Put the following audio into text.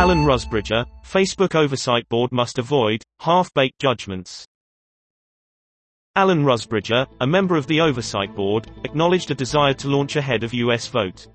Alan Rusbridger, Facebook Oversight Board must avoid half-baked judgments. Alan Rusbridger, a member of the Oversight Board, acknowledged a desire to launch ahead of U.S. vote.